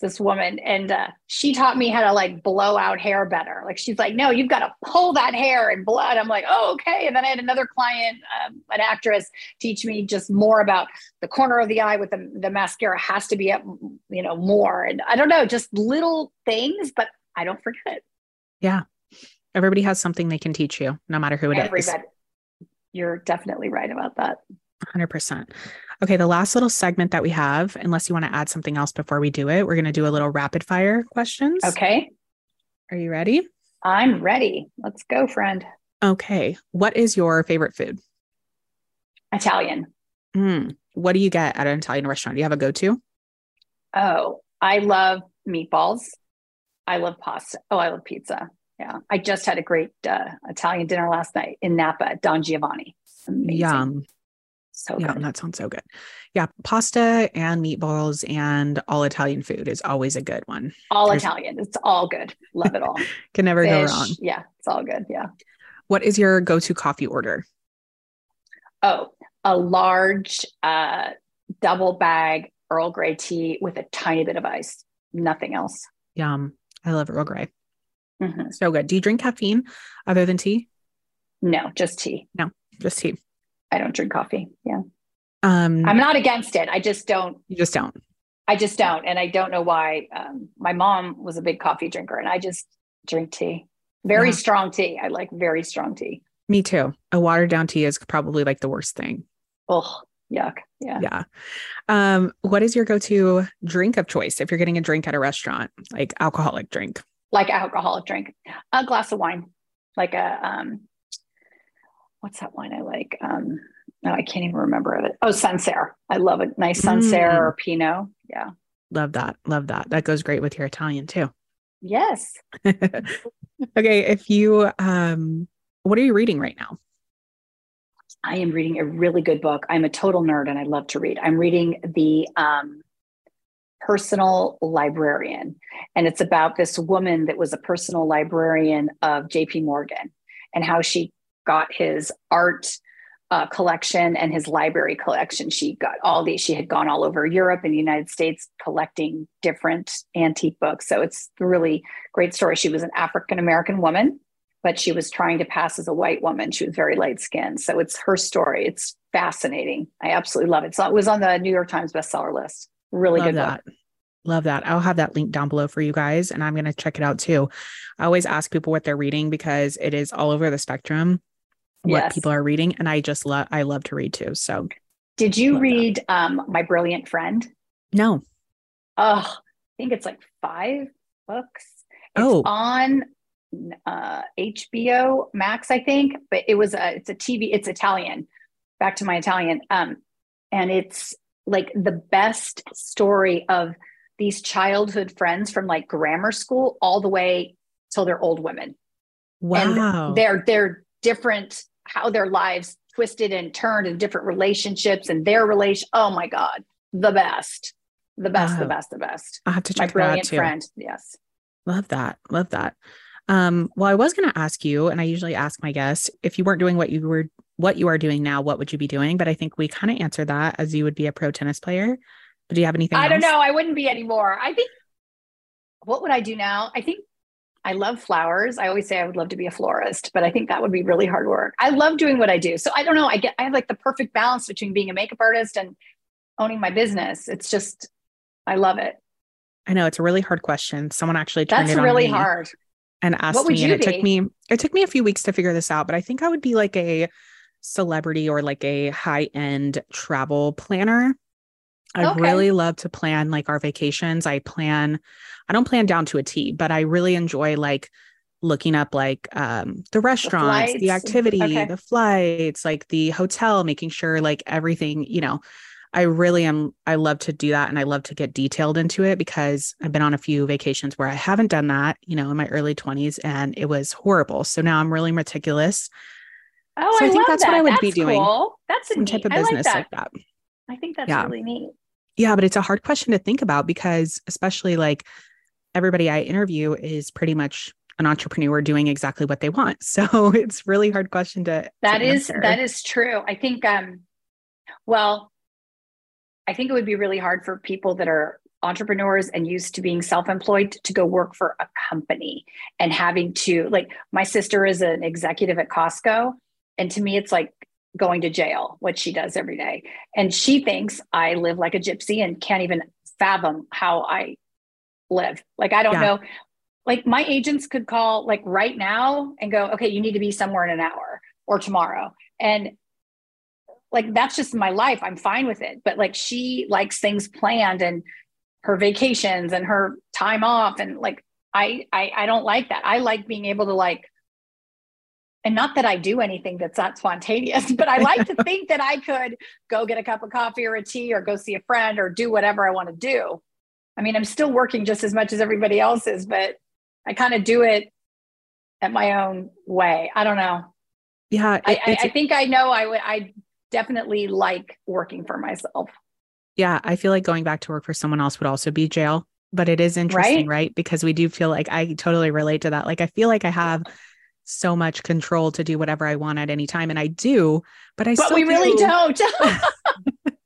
Speaker 2: this woman and uh, she taught me how to like blow out hair better like she's like no you've got to pull that hair and blow i'm like oh okay and then i had another client um, an actress teach me just more about the corner of the eye with the, the mascara has to be up you know more and i don't know just little things but i don't forget it. Yeah.
Speaker 1: Everybody has something they can teach you, no matter who it is.
Speaker 2: You're definitely right about that
Speaker 1: 100%. Okay, the last little segment that we have, unless you want to add something else before we do it, we're going to do a little rapid fire questions.
Speaker 2: okay
Speaker 1: Are you ready?
Speaker 2: i'm ready let's go friend
Speaker 1: Okay. What is your favorite food?
Speaker 2: italian
Speaker 1: Mm, what do you get at an Italian restaurant? Do you have a go to?
Speaker 2: Oh, I love meatballs. I love pasta. Oh, I love pizza. Yeah. I just had a great uh, Italian dinner last night in Napa at Don Giovanni. Amazing.
Speaker 1: Yum.
Speaker 2: So
Speaker 1: Yeah,
Speaker 2: good.
Speaker 1: that sounds so good. Yeah, pasta and meatballs and all Italian food is always a good one.
Speaker 2: all
Speaker 1: there's-
Speaker 2: Italian. It's all good. Love it all.
Speaker 1: Can never go wrong.
Speaker 2: Yeah. It's all good. Yeah.
Speaker 1: What is your go to coffee order?
Speaker 2: Oh, a large uh, double bag Earl Grey tea with a tiny bit of ice. Nothing else.
Speaker 1: Yum. I love Earl Grey.
Speaker 2: Mhm.
Speaker 1: So good. Do you drink caffeine other than tea?
Speaker 2: No, just tea.
Speaker 1: No, just tea.
Speaker 2: I don't drink coffee. Yeah.
Speaker 1: Um,
Speaker 2: I'm not against it. I just don't
Speaker 1: you just don't.
Speaker 2: I just don't, and I don't know why. Um, my mom was a big coffee drinker, and I just drink tea. Very
Speaker 1: Yeah.
Speaker 2: strong tea. I like very strong tea.
Speaker 1: Me too. A watered down tea is probably like the worst thing.
Speaker 2: Oh, yuck. Yeah.
Speaker 1: Yeah. Um, what is your go-to drink of choice if you're getting a drink at a restaurant, like alcoholic drink?
Speaker 2: Like alcoholic drink, a glass of wine, like a um, what's that wine I like? Um, no, I can't even remember of it. Oh, Sancerre. I love a nice Sancerre
Speaker 1: Mm.
Speaker 2: or Pinot. Yeah.
Speaker 1: Love that. Love that. That goes great with your Italian too.
Speaker 2: Yes.
Speaker 1: okay. If you, um, what are you reading right now?
Speaker 2: I am reading a really good book. I'm a total nerd and I love to read. I'm reading the um, Personal Librarian, and it's about this woman that was a personal librarian of JP Morgan and how she got his art uh, collection and his library collection. She got all these, she had gone all over Europe and the United States collecting different antique books. So it's a really great story. She was an African American woman, but she was trying to pass as a white woman. She was very light skinned. So it's her story. It's fascinating. I absolutely love it. So it was on the New York Times bestseller list. Really
Speaker 1: Love
Speaker 2: good
Speaker 1: that.
Speaker 2: book.
Speaker 1: Love that. I'll have that link down below for you guys and I'm going to check it out too. I always ask people what they're reading because it is all over the spectrum what
Speaker 2: Yes.
Speaker 1: people are reading and I just love I love to read too. So,
Speaker 2: Did you
Speaker 1: Love that.
Speaker 2: read um, My Brilliant Friend?
Speaker 1: no.
Speaker 2: Oh, I think it's like five books. It's
Speaker 1: Oh.
Speaker 2: on uh, HBO Max, I think, but it was a it's a TV. It's Italian. Back to my Italian, um, and it's like the best story of these childhood friends from like grammar school all the way till they're old women.
Speaker 1: Wow.
Speaker 2: And they're they're different how their lives twisted and turned in different relationships and their relation. Oh my God, the best, the best, the best, the best.
Speaker 1: I'll have to
Speaker 2: My
Speaker 1: check that out
Speaker 2: brilliant
Speaker 1: too.
Speaker 2: friend. Yes.
Speaker 1: Love that. Love that. Um, well, I was going to ask you, and I usually ask my guests, if you weren't doing what you were, what you are doing now, what would you be doing? But I think we kind of answered that as you would be a pro tennis player. But do you have anything?
Speaker 2: I don't know. I wouldn't be anymore. I think what would I do now? I think I love flowers. I always say I would love to be a florist, but I think that would be really hard work. I love doing what I do. So I don't know. I get I have like the perfect balance between being a makeup artist and owning my business. It's just I love it.
Speaker 1: I know it's a really hard question. Someone actually turned
Speaker 2: That's
Speaker 1: it on
Speaker 2: really
Speaker 1: me
Speaker 2: hard.
Speaker 1: and asked me, and it took me it took me a few weeks to figure this out. But I think I would be like a celebrity or like a high end travel planner. I
Speaker 2: Okay.
Speaker 1: really love to plan like our vacations. I plan, I don't plan down to a T, but I really enjoy like looking up like um the restaurants, the,
Speaker 2: flights.
Speaker 1: activity,
Speaker 2: Okay.
Speaker 1: the flights, like the hotel, making sure like everything, you know, I really am I love to do that and I love to get detailed into it because I've been on a few vacations where I haven't done that, you know, in my early 20s and it was horrible. So now I'm really meticulous.
Speaker 2: Oh,
Speaker 1: So I
Speaker 2: I,
Speaker 1: think
Speaker 2: love
Speaker 1: that's what
Speaker 2: that.
Speaker 1: I would be
Speaker 2: That's
Speaker 1: doing.
Speaker 2: Cool. That's a
Speaker 1: Some
Speaker 2: neat.
Speaker 1: type of
Speaker 2: I like
Speaker 1: business
Speaker 2: that.
Speaker 1: like that.
Speaker 2: I think that's
Speaker 1: Yeah.
Speaker 2: really neat.
Speaker 1: Yeah, but it's a hard question to think about because especially like everybody I interview is pretty much an entrepreneur doing exactly what they want. So it's really hard question to
Speaker 2: That
Speaker 1: to
Speaker 2: is that is true. I think um well, I think it would be really hard for people that are entrepreneurs and used to being self-employed to go work for a company and having to like my sister is an executive at Costco and to me it's like going to jail what she does every day. And she thinks I live like a gypsy and can't even fathom how I live. Like I don't
Speaker 1: Yeah.
Speaker 2: know. Like my agents could call like right now and go okay you need to be somewhere in an hour or tomorrow. And like that's just my life. I'm fine with it. But like she likes things planned and her vacations and her time off and like I, I i don't like that. I like being able to like and not that i do anything that's not spontaneous but i like to think that i could go get a cup of coffee or a tea or go see a friend or do whatever i want to do i mean i'm still working just as much as everybody else is but i kind of do it at my own way i don't know
Speaker 1: yeah, it-
Speaker 2: I, I, I think I know I would I definitely like working for myself.
Speaker 1: yeah, I feel like going back to work for someone else would also be jail. But it is interesting,
Speaker 2: Right?
Speaker 1: right? Because we do feel like I totally relate to that. Like I feel like I have so much control to do whatever I want at any time. And I do, but I
Speaker 2: But
Speaker 1: still
Speaker 2: we really
Speaker 1: do-
Speaker 2: don't.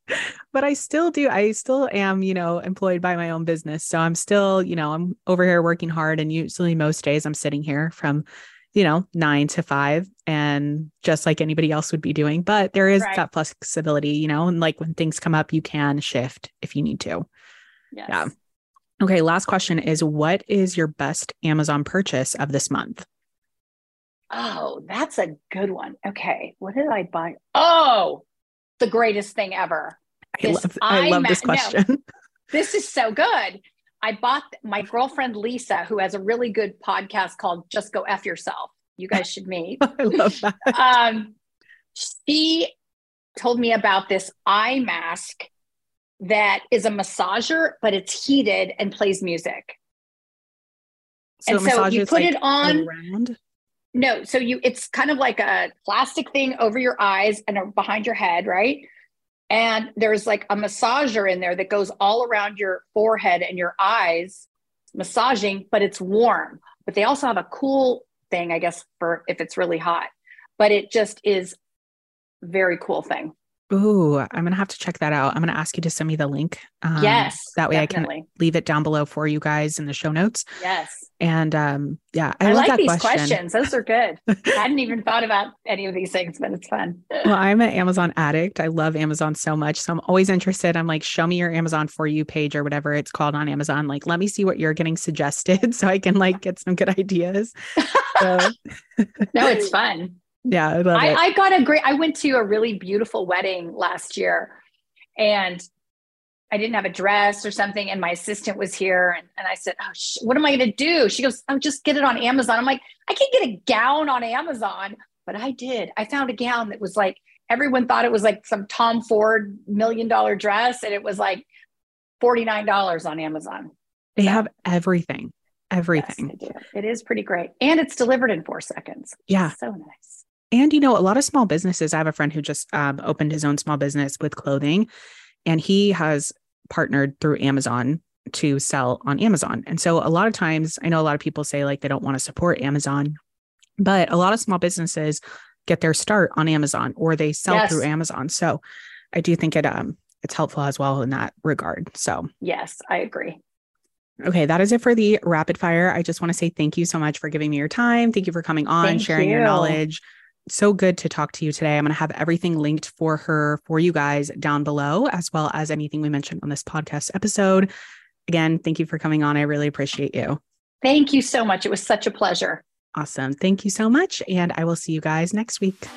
Speaker 1: but I still do. I still am, you know, employed by my own business. So I'm still, you know, I'm over here working hard. And usually most days I'm sitting here from, you know, nine to five and just like anybody else would be doing. But there is
Speaker 2: Right.
Speaker 1: that flexibility, you know, and like when things come up, you can shift if you need to.
Speaker 2: yes.
Speaker 1: Yeah. Okay. Last question is what is your best Amazon purchase of this month?
Speaker 2: Oh, that's a good one. Okay. What did I buy? Oh, the greatest thing ever.
Speaker 1: I
Speaker 2: This
Speaker 1: love I love this
Speaker 2: iMac- no.
Speaker 1: question.
Speaker 2: This is so good. I bought my girlfriend Lisa, who has a really good podcast called Just Go F Yourself. You guys should meet.
Speaker 1: I love that.
Speaker 2: um, she told me about this eye mask that is a massager, but it's heated and plays music.
Speaker 1: So,
Speaker 2: and so you put like it on
Speaker 1: around.
Speaker 2: No, so you it's kind of like a plastic thing over your eyes and behind your head, right? And there's like a massager in there that goes all around your forehead and your eyes, massaging, but it's warm. But they also have a cool thing, I guess, for if it's really hot. But it just is very cool thing.
Speaker 1: Ooh, I'm gonna have to check that out. I'm gonna ask you to send me the link.
Speaker 2: Um, yes,
Speaker 1: that way definitely. I can leave it down below for you guys in the show notes.
Speaker 2: Yes,
Speaker 1: and um, yeah, I,
Speaker 2: I
Speaker 1: like
Speaker 2: these
Speaker 1: question.
Speaker 2: questions. Those are good. I hadn't even thought about any of these things, but it's fun.
Speaker 1: well, I'm an Amazon addict. I love Amazon so much, so I'm always interested. I'm like, show me your Amazon for you page or whatever it's called on Amazon. Like, let me see what you're getting suggested, so I can like get some good ideas.
Speaker 2: So. no, it's fun.
Speaker 1: Yeah, I love
Speaker 2: I,
Speaker 1: it.
Speaker 2: I got a great. I went to a really beautiful wedding last year, and I didn't have a dress or something, and my assistant was here, and, and I said, "Oh, sh- what am I going to do?" She goes, "Oh, just get it on Amazon." I'm like, "I can't get a gown on Amazon," but I did. I found a gown that was like everyone thought it was like some Tom Ford million dollar dress, and it was like forty nine dollars on Amazon.
Speaker 1: They so, have everything, everything.
Speaker 2: Yes, it is pretty great, and it's delivered in four seconds.
Speaker 1: Yeah,
Speaker 2: so nice.
Speaker 1: And, you know, a lot of small businesses, I have a friend who just um, opened his own small business with clothing, and he has partnered through Amazon to sell on Amazon. And so a lot of times, I know a lot of people say like they don't want to support Amazon, but a lot of small businesses get their start on Amazon or they sell yes. through Amazon. So I do think it um it's helpful as well in that regard. So
Speaker 2: yes, I agree.
Speaker 1: Okay, that is it for the rapid fire. I just want to say thank you so much for giving me your time. Thank you for coming on, thank sharing you. your knowledge so good to talk to you today. I'm going to have everything linked for her for you guys down below, as well as anything we mentioned on this podcast episode. Again, thank you for coming on. I really appreciate you.
Speaker 2: Thank you so much. It was such a pleasure.
Speaker 1: Awesome. Thank you so much. And I will see you guys next week.